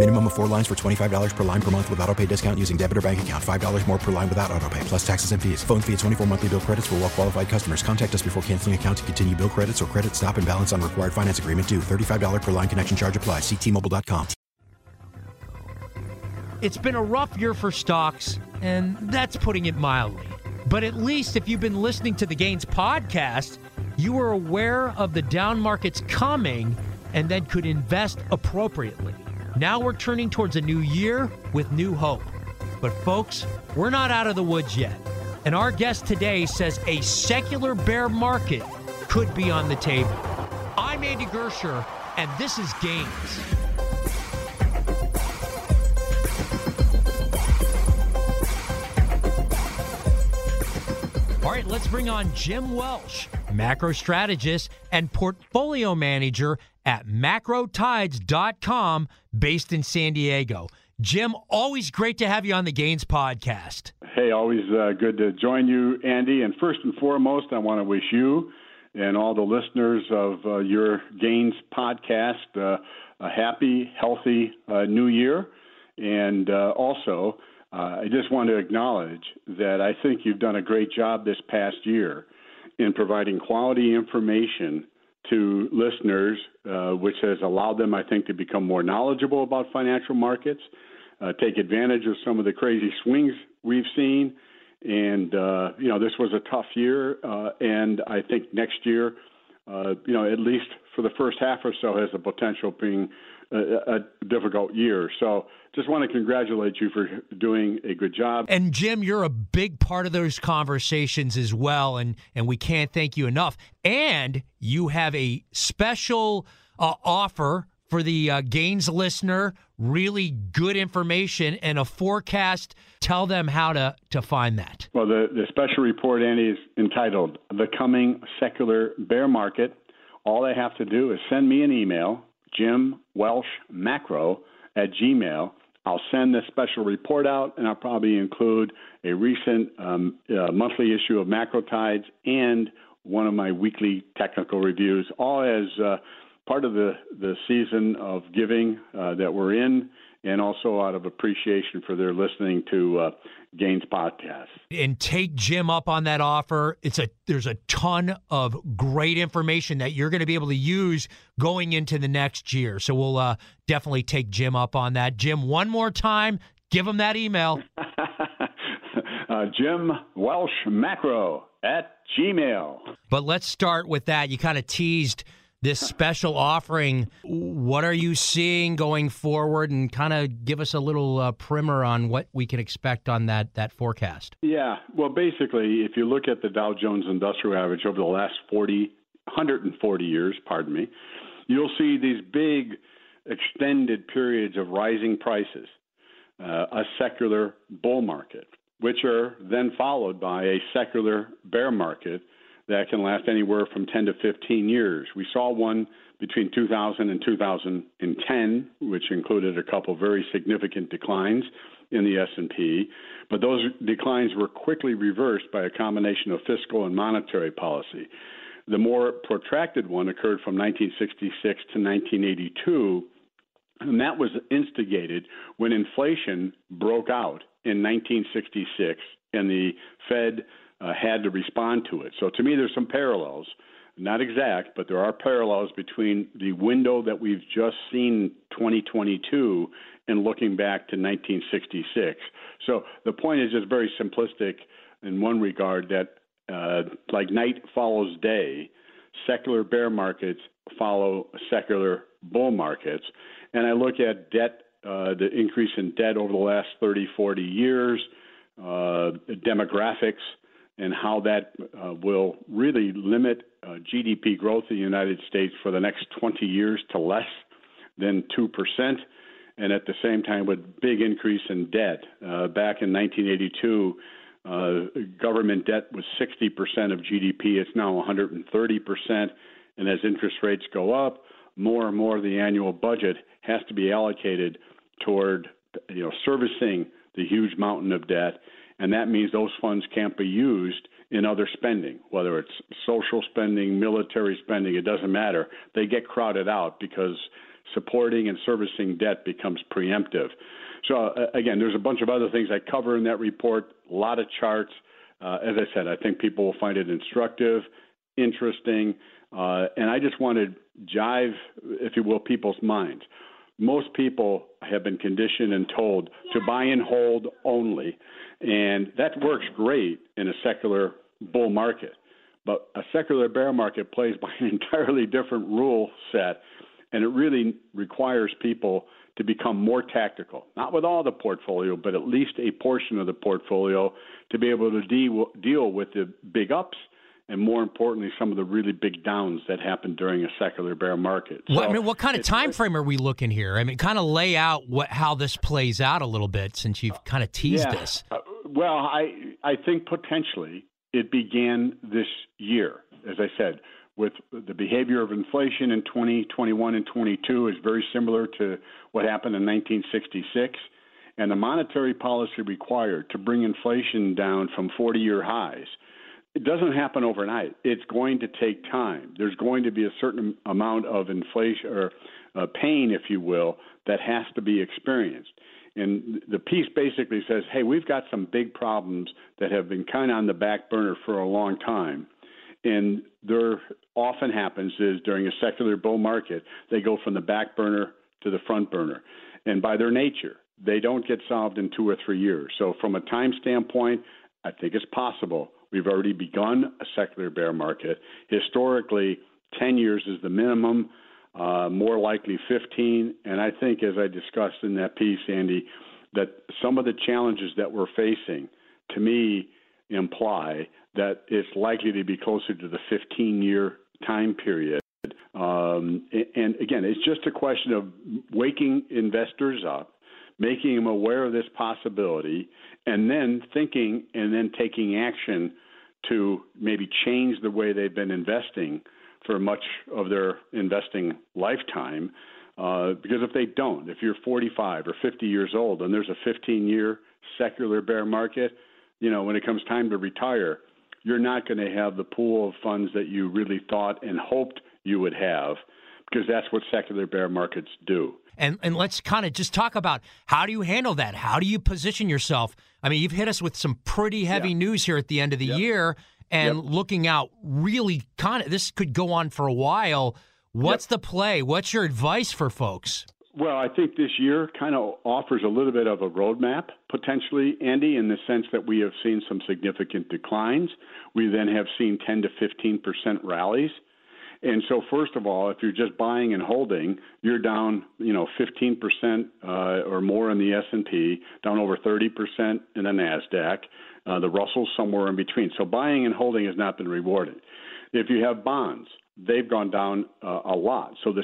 Minimum of four lines for $25 per line per month with auto pay discount using debit or bank account. $5 more per line without auto pay, plus taxes and fees. Phone fee at 24 monthly bill credits for well qualified customers. Contact us before canceling account to continue bill credits or credit stop and balance on required finance agreement due. $35 per line connection charge applies. Ctmobile.com. It's been a rough year for stocks, and that's putting it mildly. But at least if you've been listening to the Gains podcast, you were aware of the down markets coming and then could invest appropriately. Now we're turning towards a new year with new hope. But folks, we're not out of the woods yet. And our guest today says a secular bear market could be on the table. I'm Andy Gersher, and this is Gains. All right, let's bring on Jim Welsh, macro strategist and portfolio manager at macrotides.com, based in San Diego. Jim, always great to have you on the Gains podcast. Hey, always uh, good to join you, Andy. And first and foremost, I want to wish you and all the listeners of uh, your Gains podcast uh, a happy, healthy uh, new year. And uh, also, uh, I just want to acknowledge that I think you've done a great job this past year in providing quality information to listeners, uh, which has allowed them, I think, to become more knowledgeable about financial markets, uh, take advantage of some of the crazy swings we've seen. And, uh, you know, this was a tough year. Uh, and I think next year, uh, you know, at least for the first half or so, has the potential of being a, a difficult year. So just want to congratulate you for doing a good job. And Jim, you're a big part of those conversations as well, and and we can't thank you enough. And you have a special uh, offer for the uh, Gains listener. Really good information and a forecast. Tell them how to to find that. Well, the the special report, Andy, is entitled "The Coming Secular Bear Market." All they have to do is send me an email, Jim Welsh Macro at Gmail. I'll send this special report out, and I'll probably include a recent um, uh, monthly issue of Macro Tides and one of my weekly technical reviews, all as uh, part of the, the season of giving uh, that we're in, and also out of appreciation for their listening to uh, Gains podcast. And take Jim up on that offer. It's a there's a ton of great information that you're going to be able to use going into the next year. So we'll uh, definitely take Jim up on that. Jim, one more time, give him that email. uh, Jim Welsh Macro at Gmail. But let's start with that. You kind of teased this special offering. What are you seeing going forward, and kind of give us a little uh, primer on what we can expect on that that forecast? Yeah, well, basically, if you look at the Dow Jones Industrial Average over the last 40, 140 years, pardon me, you'll see these big extended periods of rising prices, uh, a secular bull market, which are then followed by a secular bear market that can last anywhere from 10 to 15 years. We saw one between 2000 and 2010, which included a couple very significant declines in the S&P, but those declines were quickly reversed by a combination of fiscal and monetary policy. The more protracted one occurred from 1966 to 1982, and that was instigated when inflation broke out in 1966 and the Fed uh, had to respond to it. So to me, there's some parallels, not exact, but there are parallels between the window that we've just seen 2022 and looking back to 1966. So the point is just very simplistic in one regard that uh, like night follows day, secular bear markets follow secular bull markets. And I look at debt uh, the increase in debt over the last 30, 40 years, uh, demographics, and how that uh, will really limit uh, GDP growth in the United States for the next 20 years to less than 2%, and at the same time with big increase in debt. Uh, back in 1982, uh, government debt was 60% of GDP. It's now 130%. And as interest rates go up, more and more of the annual budget has to be allocated toward you know servicing the huge mountain of debt and that means those funds can't be used in other spending, whether it's social spending, military spending, it doesn't matter. They get crowded out because supporting and servicing debt becomes preemptive. So, uh, again, there's a bunch of other things I cover in that report, a lot of charts. Uh, as I said, I think people will find it instructive, interesting, uh, and I just want to jive, if you will, people's minds. Most people have been conditioned and told to buy and hold only. And that works great in a secular bull market. But a secular bear market plays by an entirely different rule set, and it really requires people to become more tactical. Not with all the portfolio, but at least a portion of the portfolio to be able to deal, deal with the big ups and more importantly, some of the really big downs that happen during a secular bear market. So I mean, what kind of time frame are we looking here? I mean, kind of lay out what how this plays out a little bit, since you've kind of teased yeah. this. Uh, Well, I I think potentially it began this year, as I said, with the behavior of inflation in 2021 and 22 is very similar to what happened in 1966. And the monetary policy required to bring inflation down from 40 year highs it doesn't happen overnight. It's going to take time. There's going to be a certain amount of inflation or uh, pain, if you will, that has to be experienced. And the piece basically says, hey, we've got some big problems that have been kind of on the back burner for a long time. And there often happens is during a secular bull market, they go from the back burner to the front burner. And by their nature, they don't get solved in two or three years. So, from a time standpoint, I think it's possible We've already begun a secular bear market. Historically, 10 years is the minimum, uh, more likely 15. And I think, as I discussed in that piece, Andy, that some of the challenges that we're facing, to me, imply that it's likely to be closer to the 15 year time period. Um, and again, it's just a question of waking investors up, making them aware of this possibility, and then thinking and then taking action to maybe change the way they've been investing for much of their investing lifetime. Uh, because if they don't, if you're 45 or 50 years old and there's a 15 year secular bear market, you know, when it comes time to retire, you're not going to have the pool of funds that you really thought and hoped you would have because that's what secular bear markets do. And and let's kind of just talk about how do you handle that? How do you position yourself? I mean, you've hit us with some pretty heavy yeah. news here at the end of the yep. year and yep. looking out really kind of this could go on for a while. What's yep. the play? What's your advice for folks? Well, I think this year kind of offers a little bit of a roadmap potentially, Andy, in the sense that we have seen some significant declines. We then have seen 10 to 15 percent rallies. And so, first of all, if you're just buying and holding, you're down, you know, 15% uh, or more in the S&P, down over 30% in the Nasdaq. Uh, the Russell's somewhere in between. So, buying and holding has not been rewarded. If you have bonds, they've gone down uh, a lot. So, the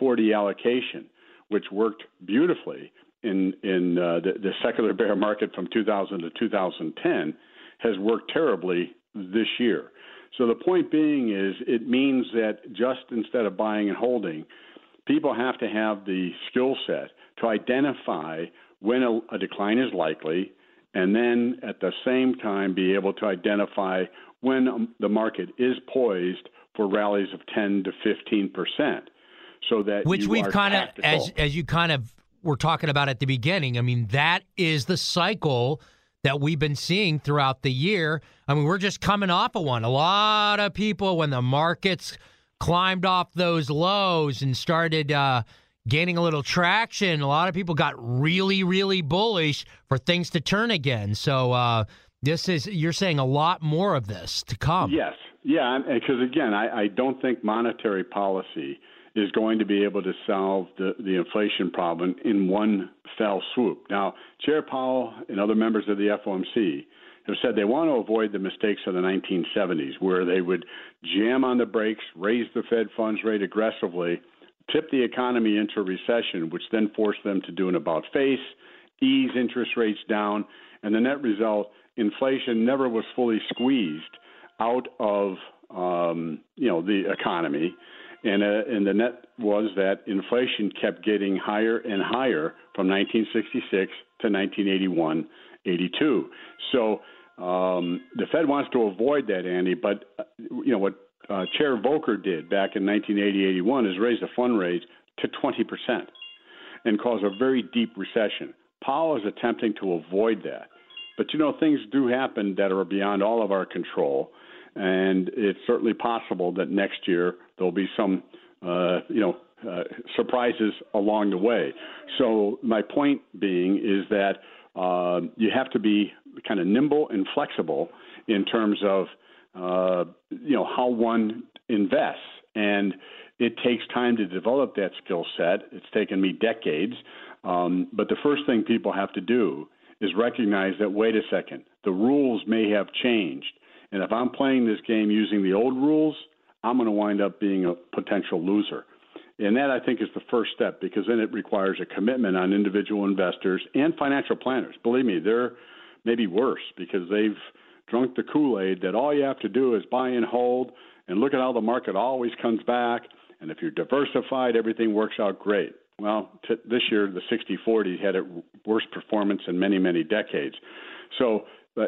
60-40 allocation, which worked beautifully in in uh, the, the secular bear market from 2000 to 2010, has worked terribly this year. So the point being is it means that just instead of buying and holding, people have to have the skill set to identify when a, a decline is likely and then at the same time be able to identify when um, the market is poised for rallies of 10 to 15 percent so that which we've kind of as as you kind of were talking about at the beginning i mean that is the cycle that we've been seeing throughout the year. I mean, we're just coming off of one. A lot of people, when the markets climbed off those lows and started uh, gaining a little traction, a lot of people got really, really bullish for things to turn again. So, uh, this is, you're saying a lot more of this to come. Yes. Yeah. Because again, I, I don't think monetary policy is going to be able to solve the, the inflation problem in one fell swoop. Now, Chair Powell and other members of the FOMC have said they want to avoid the mistakes of the 1970s, where they would jam on the brakes, raise the Fed funds rate aggressively, tip the economy into recession, which then forced them to do an about face, ease interest rates down, and the net result, inflation never was fully squeezed out of um, you know the economy, and uh, and the net was that inflation kept getting higher and higher from 1966 to 1981, 82. So um, the Fed wants to avoid that, Andy, but uh, you know what uh, Chair Volcker did back in 1980-81 is raise the fund rate to 20 percent and cause a very deep recession. Powell is attempting to avoid that, but you know things do happen that are beyond all of our control, and it's certainly possible that next year there'll be some uh, you know uh, surprises along the way. So my point being is that uh, you have to be kind of nimble and flexible in terms of uh, you know how one invests, and it takes time to develop that skill set. It's taken me decades, um, but the first thing people have to do is recognize that wait a second, the rules may have changed, and if I'm playing this game using the old rules, I'm going to wind up being a potential loser. And that, I think, is the first step because then it requires a commitment on individual investors and financial planners. Believe me, they're maybe worse because they've drunk the Kool Aid that all you have to do is buy and hold and look at how the market always comes back. And if you're diversified, everything works out great. Well, t- this year, the 60 40 had its worst performance in many, many decades. So, uh,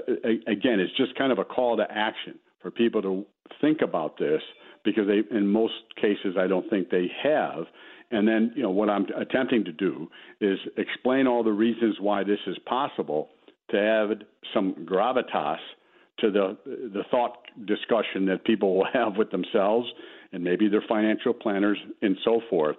again, it's just kind of a call to action for people to think about this because they, in most cases, I don't think they have. And then, you know, what I'm attempting to do is explain all the reasons why this is possible to add some gravitas to the the thought discussion that people will have with themselves and maybe their financial planners and so forth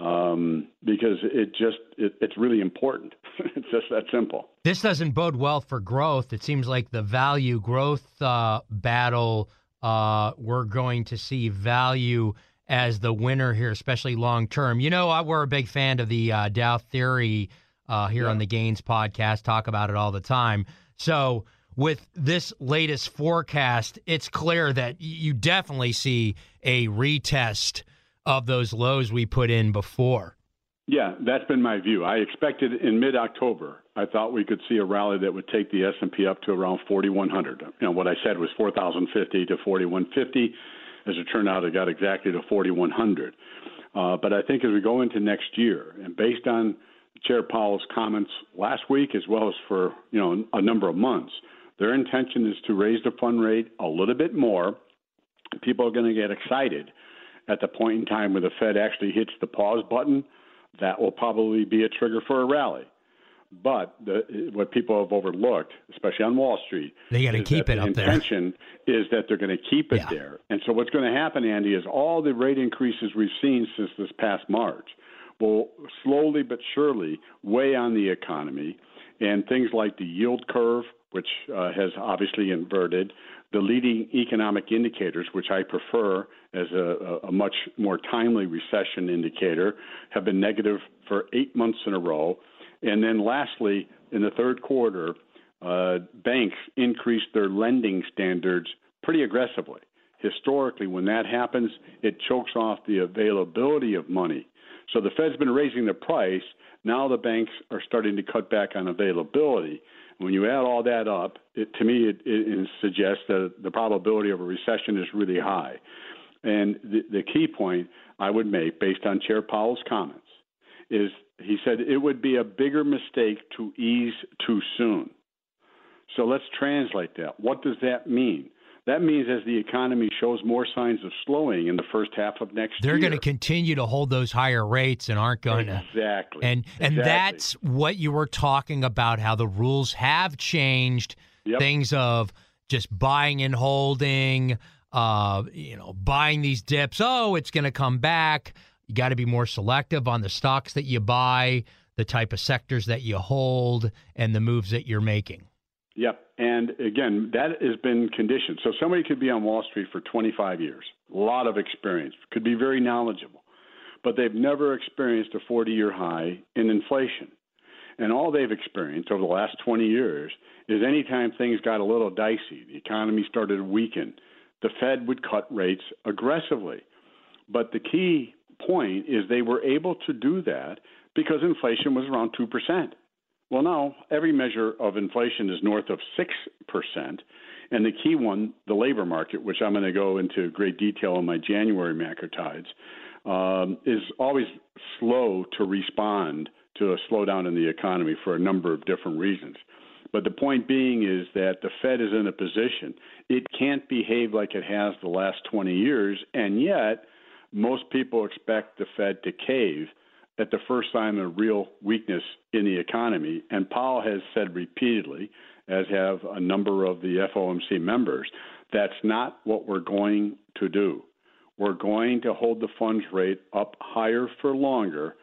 um, because it just it, it's really important it's just that simple this doesn't bode well for growth it seems like the value growth uh, battle uh, we're going to see value as the winner here, especially long term. You know, we're a big fan of the uh, Dow theory uh, here yeah. on the Gains podcast, talk about it all the time. So, with this latest forecast, it's clear that you definitely see a retest of those lows we put in before. Yeah, that's been my view. I expected in mid-October, I thought we could see a rally that would take the S&P up to around 4100. You know, what I said was 4050 to 4150. As it turned out, it got exactly to 4100. Uh, but I think as we go into next year, and based on Chair Powell's comments last week, as well as for you know a number of months, their intention is to raise the fund rate a little bit more. People are going to get excited at the point in time where the Fed actually hits the pause button that will probably be a trigger for a rally. But the, what people have overlooked, especially on Wall Street, they got to keep it the up intention there. is that they're going to keep it yeah. there. And so what's going to happen, Andy, is all the rate increases we've seen since this past March will slowly but surely weigh on the economy, and things like the yield curve, which uh, has obviously inverted, the leading economic indicators, which I prefer as a, a, much more timely recession indicator, have been negative for eight months in a row. And then lastly, in the third quarter, uh, banks increased their lending standards pretty aggressively. Historically, when that happens, it chokes off the availability of money. So the Fed's been raising the price. Now the banks are starting to cut back on availability. When you add all that up, it, to me, it, it, suggests that the probability of a recession is really high. And the, the key point I would make, based on Chair Powell's comments, is he said it would be a bigger mistake to ease too soon. So let's translate that. What does that mean? That means as the economy shows more signs of slowing in the first half of next year. They're going to continue to hold those higher rates and aren't going to exactly. And and exactly. that's what you were talking about how the rules have changed. Yep. Things of just buying and holding, uh, you know, buying these dips. Oh, it's going to come back. You got to be more selective on the stocks that you buy, the type of sectors that you hold, and the moves that you're making. Yep. And again, that has been conditioned. So somebody could be on Wall Street for 25 years, a lot of experience, could be very knowledgeable, but they've never experienced a 40 year high in inflation. And all they've experienced over the last 20 years is anytime things got a little dicey, the economy started to weaken, the Fed would cut rates aggressively. But the key point is they were able to do that because inflation was around 2%. Well, now every measure of inflation is north of 6%. And the key one, the labor market, which I'm going to go into great detail in my January macro tides, um, is always slow to respond to a slowdown in the economy for a number of different reasons. But the point being is that the Fed is in a position. It can't behave like it has the last 20 years, and yet most people expect the Fed to cave at the first sign of real weakness in the economy. And Powell has said repeatedly, as have a number of the FOMC members, that's not what we're going to do. We're going to hold the funds rate up higher for longer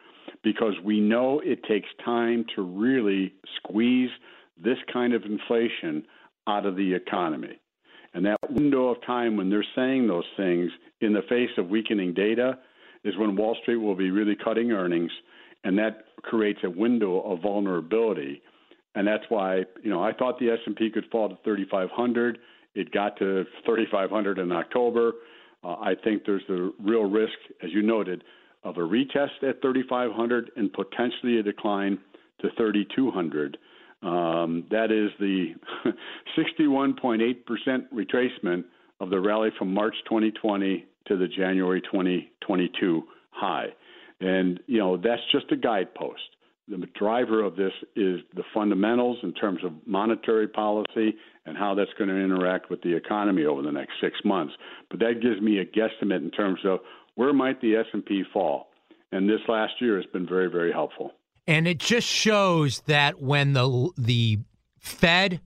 because we know it takes time to really squeeze this kind of inflation out of the economy. And that window of time when they're saying those things in the face of weakening data is when Wall Street will be really cutting earnings, and that creates a window of vulnerability. And that's why, you know, I thought the S&P could fall to 3,500. It got to 3,500 in October. Uh, I think there's the real risk, as you noted, of a retest at 3,500 and potentially a decline to 3,200. Um, that is the 61.8% retracement of the rally from March 2020 to the January 2022 high. And, you know, that's just a guidepost. The driver of this is the fundamentals in terms of monetary policy and how that's going to interact with the economy over the next six months. But that gives me a guesstimate in terms of where might the S&P fall. And this last year has been very, very helpful. And it just shows that when the the Fed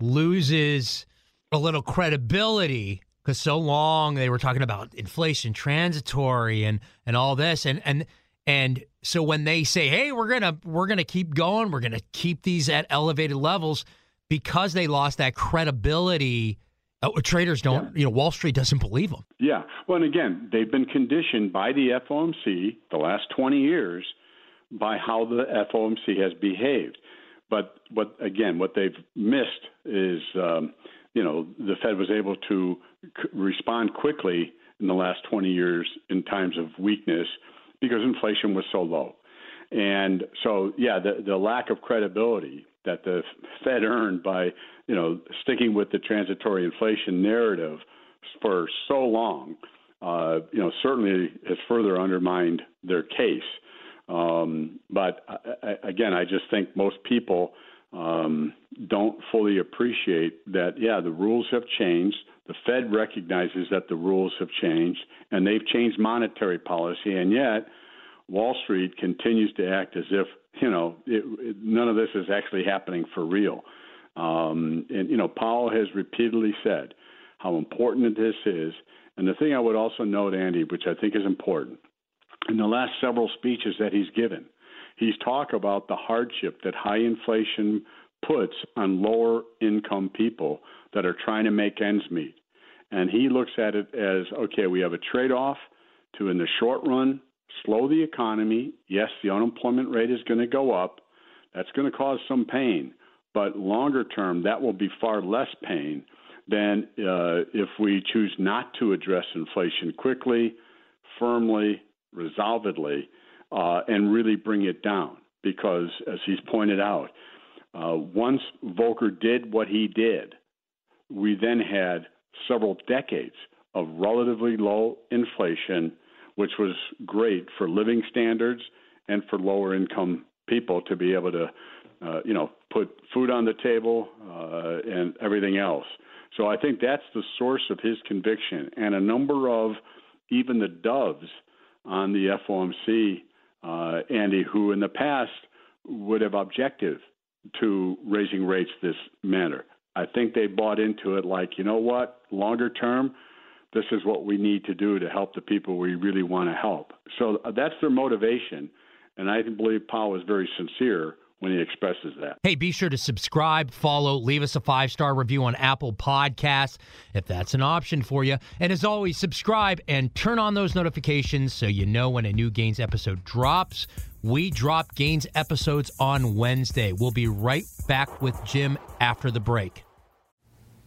loses a little credibility because so long they were talking about inflation transitory and and all this and and and so when they say hey we're gonna we're gonna keep going we're gonna keep these at elevated levels because they lost that credibility uh, traders don't yeah. you know wall street doesn't believe them yeah. Well and again they've been conditioned by the fomc the last 20 years by how the fomc has behaved. But what again what they've missed is um, you know the fed was able to respond quickly in the last 20 years in times of weakness because inflation was so low. And so, yeah, the, the lack of credibility that the Fed earned by, you know, sticking with the transitory inflation narrative for so long, uh, you know, certainly has further undermined their case. Um, but I, I, again, I just think most people um, don't fully appreciate that, yeah, the rules have changed. The Fed recognizes that the rules have changed, and they've changed monetary policy, and yet Wall Street continues to act as if you know it, it, none of this is actually happening for real. Um, and you know, Powell has repeatedly said how important this is. And the thing I would also note, Andy, which I think is important, in the last several speeches that he's given, he's talked about the hardship that high inflation puts on lower income people that are trying to make ends meet. And he looks at it as okay, we have a trade off to, in the short run, slow the economy. Yes, the unemployment rate is going to go up. That's going to cause some pain. But longer term, that will be far less pain than uh, if we choose not to address inflation quickly, firmly, resolvedly, uh, and really bring it down. Because, as he's pointed out, uh, once Volcker did what he did, we then had several decades of relatively low inflation, which was great for living standards and for lower income people to be able to, uh, you know, put food on the table uh, and everything else. So I think that's the source of his conviction, and a number of even the doves on the FOMC, uh, Andy, who in the past would have objected to raising rates this manner. I think they bought into it like, you know what, longer term, this is what we need to do to help the people we really want to help. So uh, that's their motivation. And I believe Powell is very sincere when he expresses that. Hey, be sure to subscribe, follow, leave us a five star review on Apple Podcasts if that's an option for you. And as always, subscribe and turn on those notifications so you know when a new Gains episode drops. We drop Gains episodes on Wednesday. We'll be right back with Jim after the break.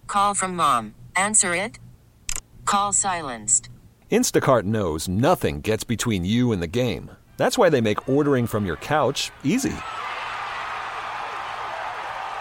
Call from mom. Answer it. Call silenced. Instacart knows nothing gets between you and the game. That's why they make ordering from your couch easy.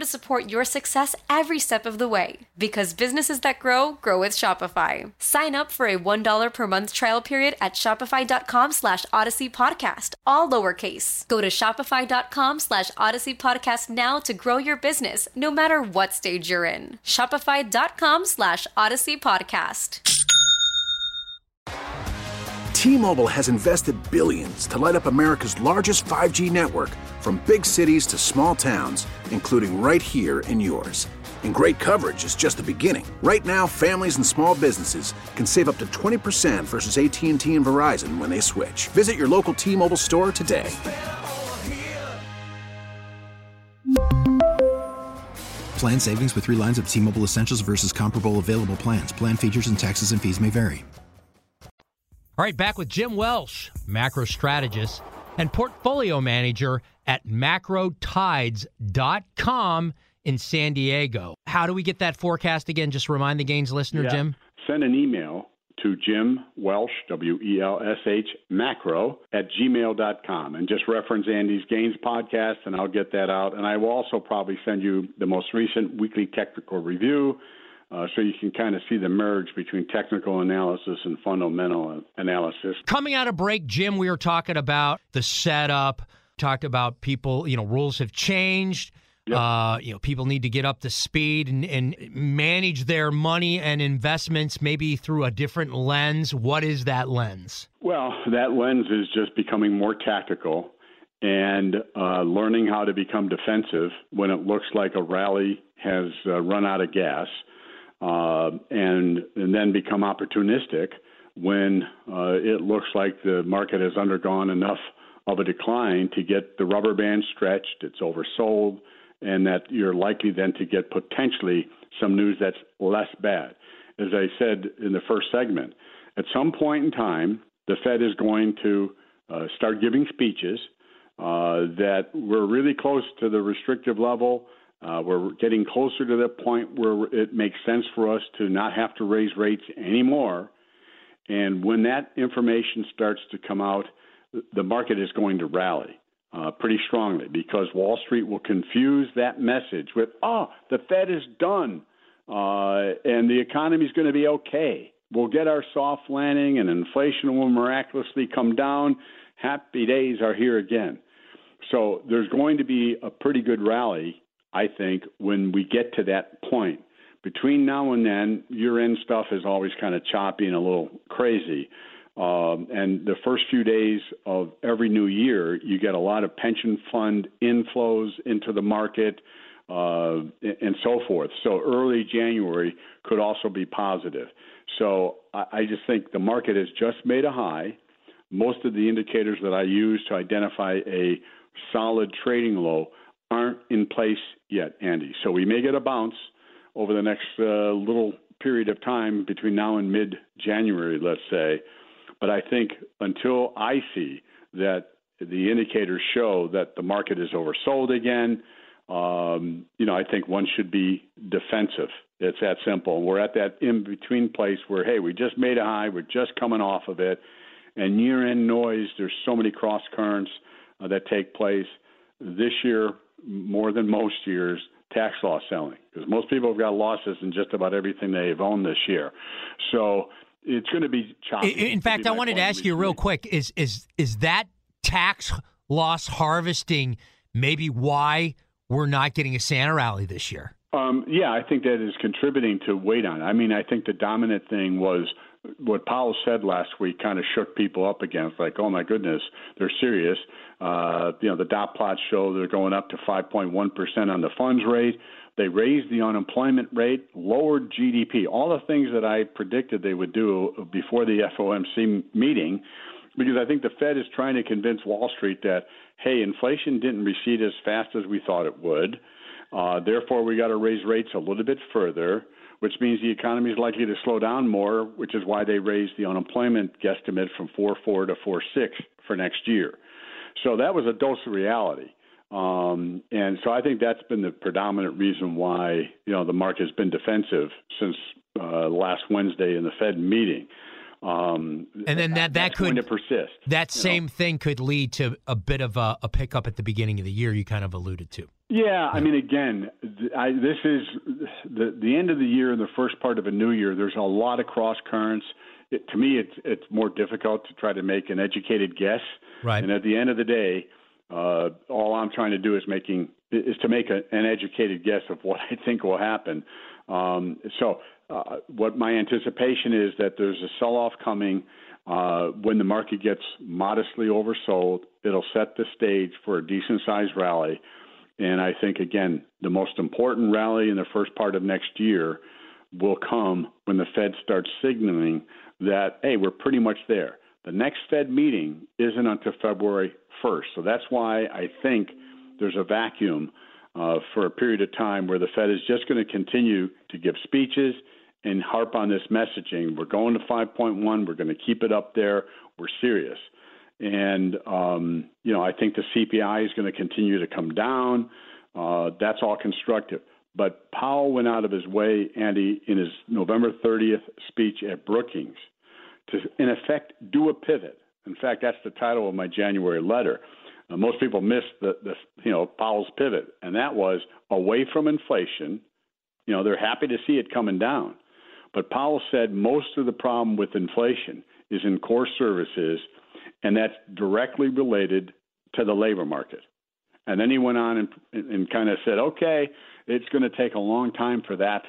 to support your success every step of the way. Because businesses that grow, grow with Shopify. Sign up for a $1 per month trial period at shopify.com slash odyssey podcast, all lowercase. Go to shopify.com slash odyssey podcast now to grow your business, no matter what stage you're in. Shopify.com slash odyssey podcast. T-Mobile has invested billions to light up America's largest 5G network from big cities to small towns, including right here in yours. And great coverage is just the beginning. Right now, families and small businesses can save up to 20% versus AT&T and Verizon when they switch. Visit your local T-Mobile store today. Plan savings with three lines of T-Mobile Essentials versus comparable available plans. Plan features and taxes and fees may vary. All right, back with Jim Welsh, macro strategist and portfolio manager at macrotides.com in San Diego. How do we get that forecast again? Just remind the gains listener, Yeah. Jim. Send an email to Jim Welsh, W E L S H, macro at gmail.com and just reference Andy's Gains podcast, and I'll get that out. And I will also probably send you the most recent weekly technical review. Uh, so you can kind of see the merge between technical analysis and fundamental analysis. Coming out of break, Jim, we were talking about the setup, talked about people, you know, rules have changed. Uh, you know, people need to get up to speed and, and manage their money and investments maybe through a different lens. What is that lens? Well, that lens is just becoming more tactical and uh, learning how to become defensive when it looks like a rally has uh, run out of gas, uh, and and then become opportunistic when uh, it looks like the market has undergone enough of a decline to get the rubber band stretched, it's oversold, and that you're likely then to get potentially some news that's less bad. As I said in the first segment, at some point in time, the Fed is going to uh, start giving speeches uh, that we're really close to the restrictive level. Uh, we're getting closer to the point where it makes sense for us to not have to raise rates anymore. And when that information starts to come out, the market is going to rally uh, pretty strongly because Wall Street will confuse that message with, oh, the Fed is done uh, and the economy is going to be okay. We'll get our soft landing and inflation will miraculously come down. Happy days are here again. So there's going to be a pretty good rally, I think, when we get to that point. Between now and then, year end stuff is always kind of choppy and a little crazy. Um, and the first few days of every new year, you get a lot of pension fund inflows into the market uh, and so forth. So early January could also be positive. So I, I just think the market has just made a high. Most of the indicators that I use to identify a solid trading low aren't in place yet, Andy. So we may get a bounce over the next uh, little period of time between now and mid January, let's say. But I think until I see that the indicators show that the market is oversold again, um, you know, I think one should be defensive. It's that simple. We're at that in between place where, hey, we just made a high, we're just coming off of it, and year end noise, there's so many cross currents uh, that take place. This year, more than most years, tax loss selling because most people have got losses in just about everything they've owned this year. So it's going to be choppy. In fact, I wanted to ask you real quick: is is is that tax loss harvesting maybe why we're not getting a Santa rally this year? Um, yeah, I think that is contributing to weight on. I mean, I think the dominant thing was what Powell said last week kind of shook people up again. It's like, oh my goodness, they're serious. Uh, you know, the dot plots show they're going up to 5.1% on the funds rate. They raised the unemployment rate, lowered GDP, all the things that I predicted they would do before the FOMC meeting, because I think the Fed is trying to convince Wall Street that, hey, inflation didn't recede as fast as we thought it would. Uh, therefore, we got to raise rates a little bit further which means the economy is likely to slow down more, which is why they raised the unemployment guesstimate from 4.4 to 4.6 for next year. So that was a dose of reality. Um, and so I think that's been the predominant reason why you know the market has been defensive since uh, last Wednesday in the Fed meeting. Um, and then that that could persist. That same know? thing could lead to a bit of a, a pickup at the beginning of the year. You kind of alluded to. Yeah, I mean, again, I, this is the the end of the year and the first part of a new year. There's a lot of cross currents. It, to me, it's it's more difficult to try to make an educated guess. Right. And at the end of the day, uh, all I'm trying to do is making is to make a, an educated guess of what I think will happen. Um, so, uh, what my anticipation is that there's a sell-off coming. Uh, when the market gets modestly oversold, it'll set the stage for a decent sized rally. And I think, again, the most important rally in the first part of next year will come when the Fed starts signaling that, hey, we're pretty much there. The next Fed meeting isn't until February 1st. So that's why I think there's a vacuum uh, for a period of time where the Fed is just going to continue to give speeches and harp on this messaging. We're going to 5.1. We're going to keep it up there. We're serious. And, um, you know, I think the CPI is going to continue to come down. Uh, that's all constructive. But Powell went out of his way, Andy, in his November 30th speech at Brookings to, in effect, do a pivot. In fact, that's the title of my January letter. Uh, most people missed the, the, you know, Powell's pivot, and that was away from inflation. You know, they're happy to see it coming down. But Powell said most of the problem with inflation is in core services – and that's directly related to the labor market. And then he went on and, and kind of said, okay, it's going to take a long time for that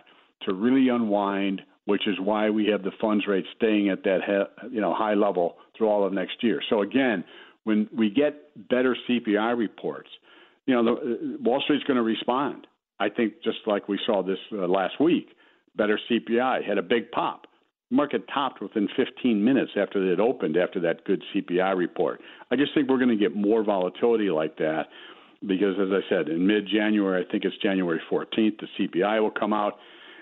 to really unwind, which is why we have the funds rate staying at that you know high level through all of next year. So again, when we get better CPI reports, you know, the, Wall Street's going to respond. I think just like we saw this uh, last week, better CPI had a big pop market topped within 15 minutes after it opened after that good CPI report. I just think we're going to get more volatility like that because, as I said, in mid January, I think it's January 14th, the CPI will come out.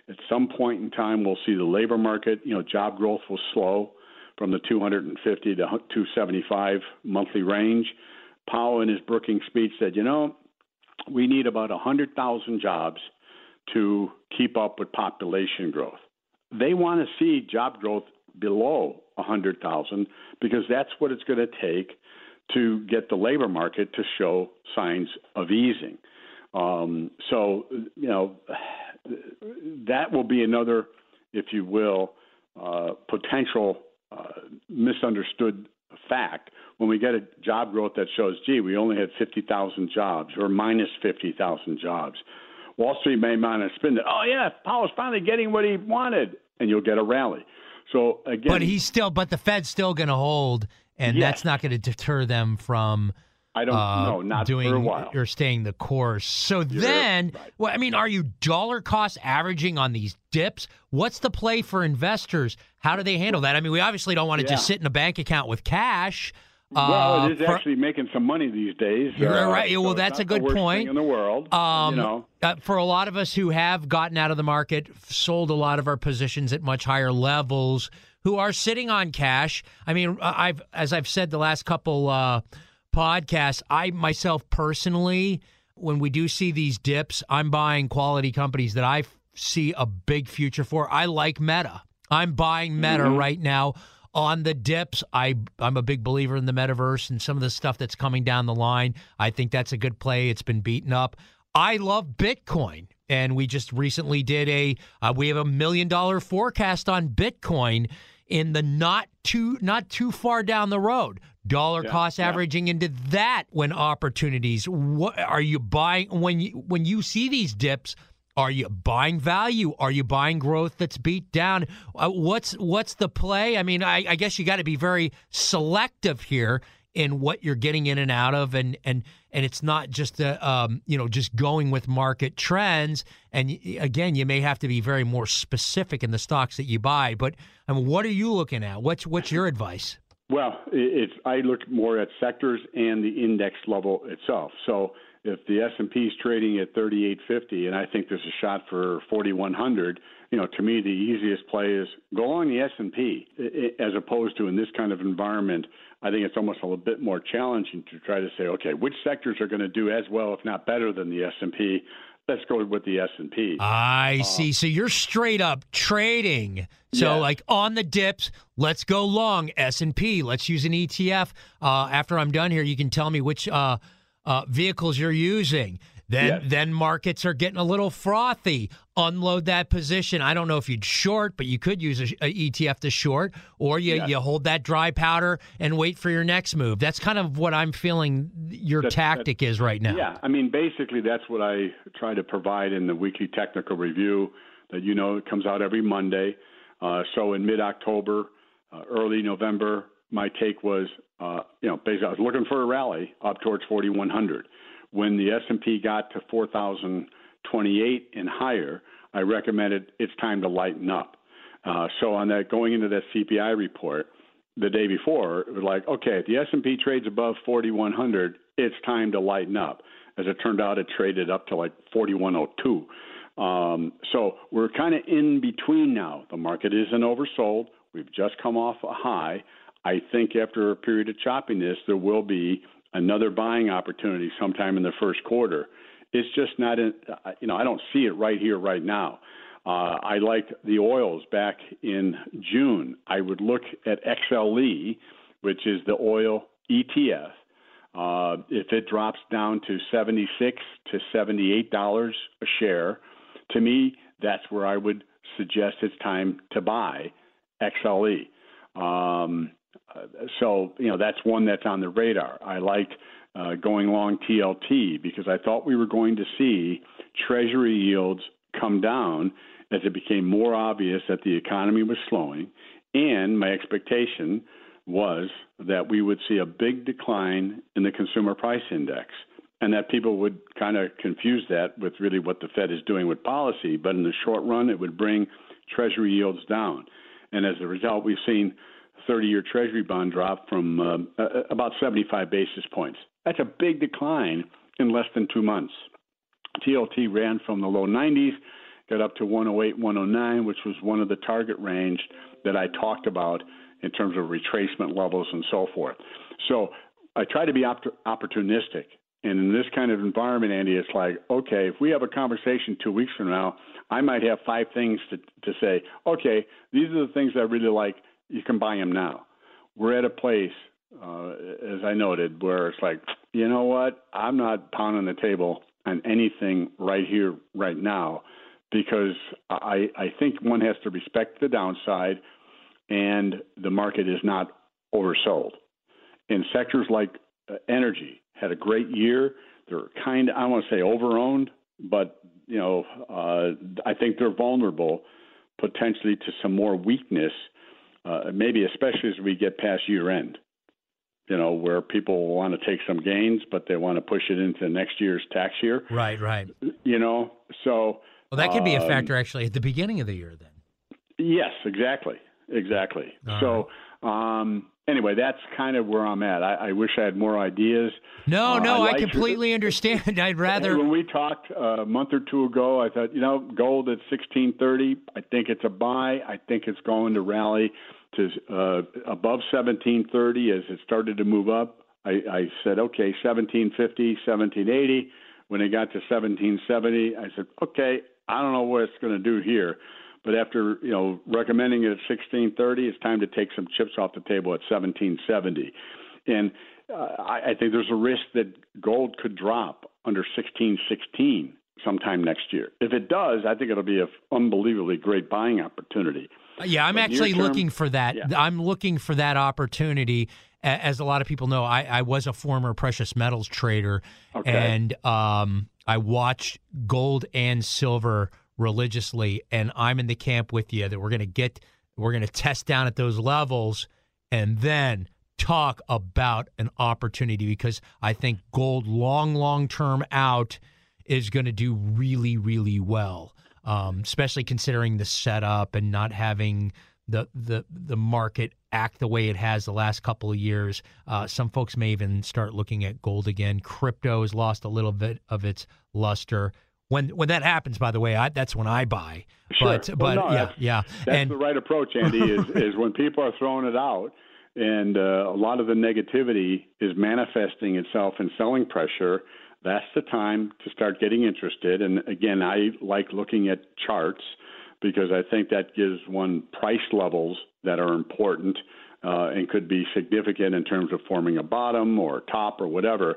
At some point in time, we'll see the labor market, you know, job growth will slow from the 250 to 275 monthly range. Powell, in his Brookings speech, said, you know, we need about 100,000 jobs to keep up with population growth they want to see job growth below 100,000 because that's what it's going to take to get the labor market to show signs of easing. Um, so, you know, that will be another, if you will, uh, potential uh, misunderstood fact when we get a job growth that shows, gee, we only had 50,000 jobs or minus 50,000 jobs. Wall Street may want to spin it. Oh yeah, Powell's finally getting what he wanted, and you'll get a rally. So again, but he's still, but the Fed's still going to hold, and yes. that's not going to deter them from I don't uh, know, not doing for a while. You're staying the course. So You're then, right. well, I mean, are you dollar cost averaging on these dips? What's the play for investors? How do they handle that? I mean, we obviously don't want to just sit in a bank account with cash. Well, Uh, it is for- actually making some money these days. You're uh, right. Well, so it's that's a good point. In the world, Um, you know. uh, for a lot of us who have gotten out of the market, sold a lot of our positions at much higher levels, who are sitting on cash. I mean, I've as I've said the last couple uh, podcasts, I myself personally, when we do see these dips, I'm buying quality companies that I f- see a big future for. I like Meta. I'm buying Meta Mm-hmm. right now on the dips. I I'm a big believer in the metaverse and some of the stuff that's coming down the line. I think that's a good play. It's been beaten up. I love Bitcoin, and we just recently did a uh, we have a million dollar forecast on Bitcoin in the not too not too far down the road. Dollar Yeah, cost yeah. averaging into that when opportunities. What are you buying when you when you see these dips? Are you buying value? Are you buying growth that's beat down? Uh, what's what's the play? I mean, I, I guess you got to be very selective here in what you're getting in and out of, and and and it's not just the um, you know just going with market trends. And again, you may have to be very more specific in the stocks that you buy. But I mean, what are you looking at? What's what's your advice? Well, it's I look more at sectors and the index level itself. So if the S and P is trading at 3850, and I think there's a shot for 4100, you know, to me the easiest play is go along the S and P, as opposed to in this kind of environment. I think it's almost a little bit more challenging to try to say, okay, which sectors are going to do as well, if not better, than the S and P. Let's go with the S and P. I see. So you're straight up trading. So like on the dips, let's go long S and P. Let's use an ETF. Uh, after I'm done here, you can tell me which uh, uh, vehicles you're using. Then Yes. then markets are getting a little frothy. Unload that position. I don't know if you'd short, but you could use a, a ETF to short, or you Yes. you hold that dry powder and wait for your next move. That's kind of what I'm feeling your That's- tactic is right now. Yeah, I mean, basically, that's what I try to provide in the weekly technical review that you know comes out every Monday. Uh, so in mid-October, uh, early November, my take was, uh, you know, basically I was looking for a rally up towards 4,100. When the S&P got to 4,028 and higher, I recommended it's time to lighten up. Uh, so on that, going into that CPI report, the day before, it was like, okay, if the S&P trades above 4100, it's time to lighten up. As it turned out, it traded up to like 4102. Um, so we're kind of in between now. The market isn't oversold. We've just come off a high. I think after a period of choppiness, there will be another buying opportunity sometime in the first quarter. It's just not in, you know, I don't see it right here, right now. Uh, I liked the oils back in June. I would look at XLE, which is the oil ETF. Uh, if it drops down to 76 to 78 dollars a share, to me, that's where I would suggest it's time to buy XLE. Um, so you know that's one that's on the radar. I liked uh, going long TLT because I thought we were going to see Treasury yields come down as it became more obvious that the economy was slowing, and my expectation was that we would see a big decline in the consumer price index and that people would kind of confuse that with really what the Fed is doing with policy. But in the short run, it would bring Treasury yields down. And as a result, we've seen 30 year Treasury bond drop from uh, about 75 basis points. That's a big decline in less than two months. TLT ran from the low 90s, got up to 108, 109, which was one of the target range that I talked about in terms of retracement levels and so forth. So I try to be opt- opportunistic. And in this kind of environment, Andy, it's like, okay, if we have a conversation two weeks from now, I might have five things to, to say, okay, these are the things I really like. You can buy them now. We're at a place, uh, as I noted, where it's like, you know what? I'm not pounding the table on anything right here, right now, because I, I think one has to respect the downside and the market is not oversold. In sectors like uh, energy, had a great year. They're kind of, I don't want to say overowned, but you know, uh, I think they're vulnerable potentially to some more weakness, uh, maybe especially as we get past year end. you know, where people want to take some gains, but they want to push it into next year's tax year. Right, right. You know, so. Well, that could be a um, factor actually at the beginning of the year then. Yes, exactly, exactly. All so, um, anyway, that's kind of where I'm at. I, I wish I had more ideas. No, Uh, no, I, liked your- completely understand. I'd rather. When we talked uh, a month or two ago, I thought, you know, gold at 1630, I think it's a buy. I think it's going to rally to uh, above 1730 as it started to move up. I, I said, okay, 1750, 1780. When it got to 1770, I said, okay, I don't know what it's going to do here. But after you know recommending it at 1630, it's time to take some chips off the table at 1770. And uh, I, I think there's a risk that gold could drop under 1616 sometime next year. If it does, I think it'll be an unbelievably great buying opportunity. Yeah, I'm But actually near-term- looking for that. Yeah. I'm looking for that opportunity. As a lot of people know, I, I was a former precious metals trader, Okay. and um, I watched gold and silver religiously. And I'm in the camp with you that we're going to get, we're going to test down at those levels, and then talk about an opportunity because I think gold long, long term out is going to do really, really well, um, especially considering the setup and not having the the the market act the way it has the last couple of years. Uh, some folks may even start looking at gold again. Crypto has lost a little bit of its luster. When when that happens, by the way, I, that's when I buy. Sure. But Well, but no, yeah that's- yeah That's and the right approach, Andy. Is is when people are throwing it out, and uh, a lot of the negativity is manifesting itself in selling pressure. That's the time to start getting interested. And again, I like looking at charts because I think that gives one price levels that are important uh, and could be significant in terms of forming a bottom or top or whatever.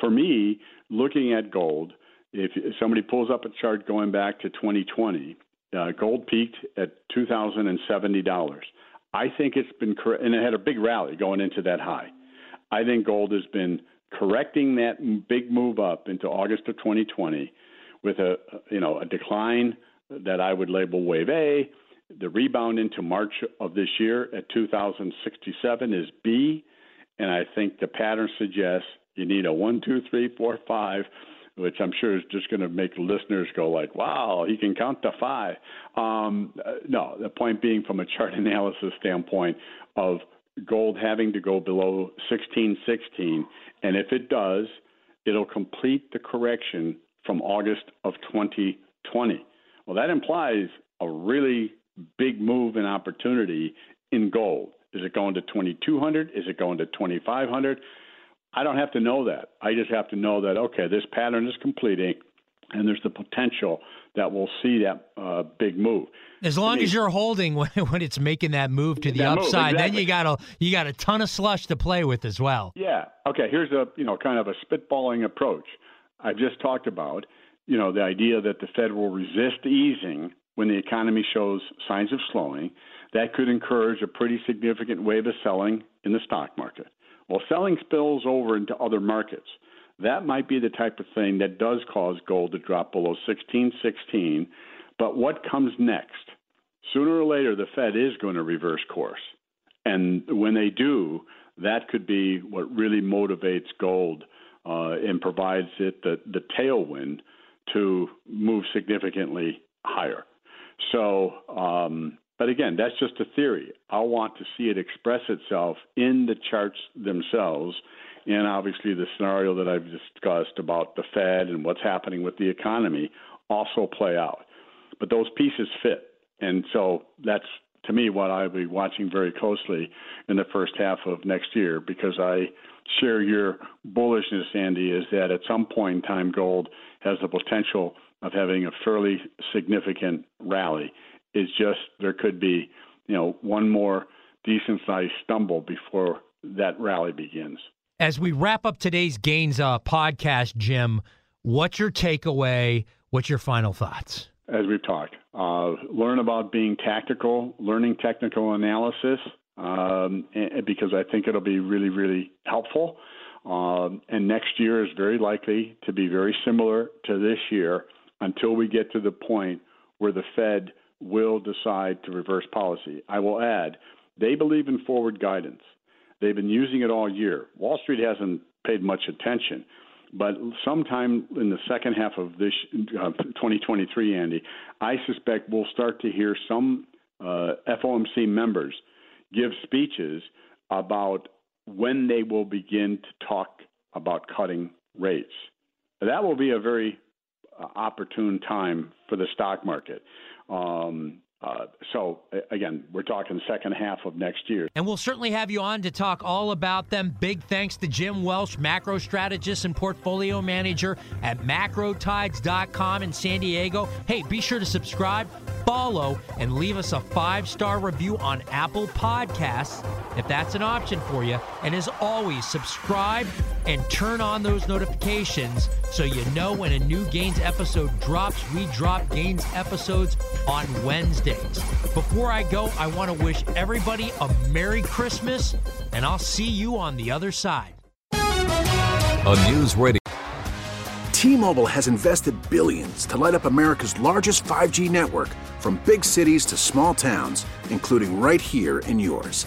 For me, looking at gold, if somebody pulls up a chart going back to 2020, uh, gold peaked at $2,070. I think it's been, cor- and it had a big rally going into that high. I think gold has been correcting that big move up into August of 2020 with a, you know, a decline that I would label wave A. The rebound into March of this year at 2067 is B, and I think the pattern suggests you need a one, two, three, four, five, which I'm sure is just going to make listeners go like, "Wow, he can count to five. Um, uh, no, the point being, from a chart analysis standpoint, of gold having to go below 1616, and if it does, it'll complete the correction from August of 2020. Well, that implies a really big move in opportunity in gold. Is it going to 2200? Is it going to 2500? I don't have to know that. I just have to know that okay, this pattern is completing, and there's the potential that we'll see that uh, big move. As long To as you're holding when, when it's making that move to the That move, upside, then you got a you got a ton of slush to play with as well. Yeah. Okay. Here's a you know kind of a spitballing approach. I've just talked about you know the idea that the Fed will resist easing when the economy shows signs of slowing. That could encourage a pretty significant wave of selling in the stock market. Well, selling spills over into other markets. That might be the type of thing that does cause gold to drop below 1616. But what comes next? Sooner or later, the Fed is going to reverse course. And when they do, that could be what really motivates gold uh, and provides it the, the tailwind to move significantly higher. So, um, but again, that's just a theory. I want to see it express itself in the charts themselves, and obviously the scenario that I've discussed about the Fed and what's happening with the economy also play out. But those pieces fit, and so that's to me what I'll be watching very closely in the first half of next year because I share your bullishness, Andy, is that at some point in time, gold has the potential of having a fairly significant rally. It's just there could be, you know, one more decent sized stumble before that rally begins. As we wrap up today's Gains uh, podcast, Jim, what's your takeaway? What's your final thoughts? as we've talked. Uh, learn about being tactical, learning technical analysis, um, and, because I think it'll be really, really helpful. Um, and next year is very likely to be very similar to this year until we get to the point where the Fed will decide to reverse policy. I will add, they believe in forward guidance. They've been using it all year. Wall Street hasn't paid much attention. But sometime in the second half of this uh, 2023, Andy, I suspect we'll start to hear some uh, FOMC members give speeches about when they will begin to talk about cutting rates. That will be a very uh, opportune time for the stock market. Um, uh, so again, we're talking second half of next year. And we'll certainly have you on to talk all about them. Big thanks to Jim Welsh, macro strategist and portfolio manager at macrotides.com in San Diego. Hey, be sure to subscribe, follow, and leave us a five star review on Apple Podcasts if that's an option for you. And as always, subscribe and turn on those notifications so you know when a new Gains episode drops. We drop Gains episodes on Wednesdays. Before I go, I want to wish everybody a Merry Christmas, and I'll see you on the other side. A News Radio. T-Mobile has invested billions to light up America's largest 5G network from big cities to small towns, including right here in yours.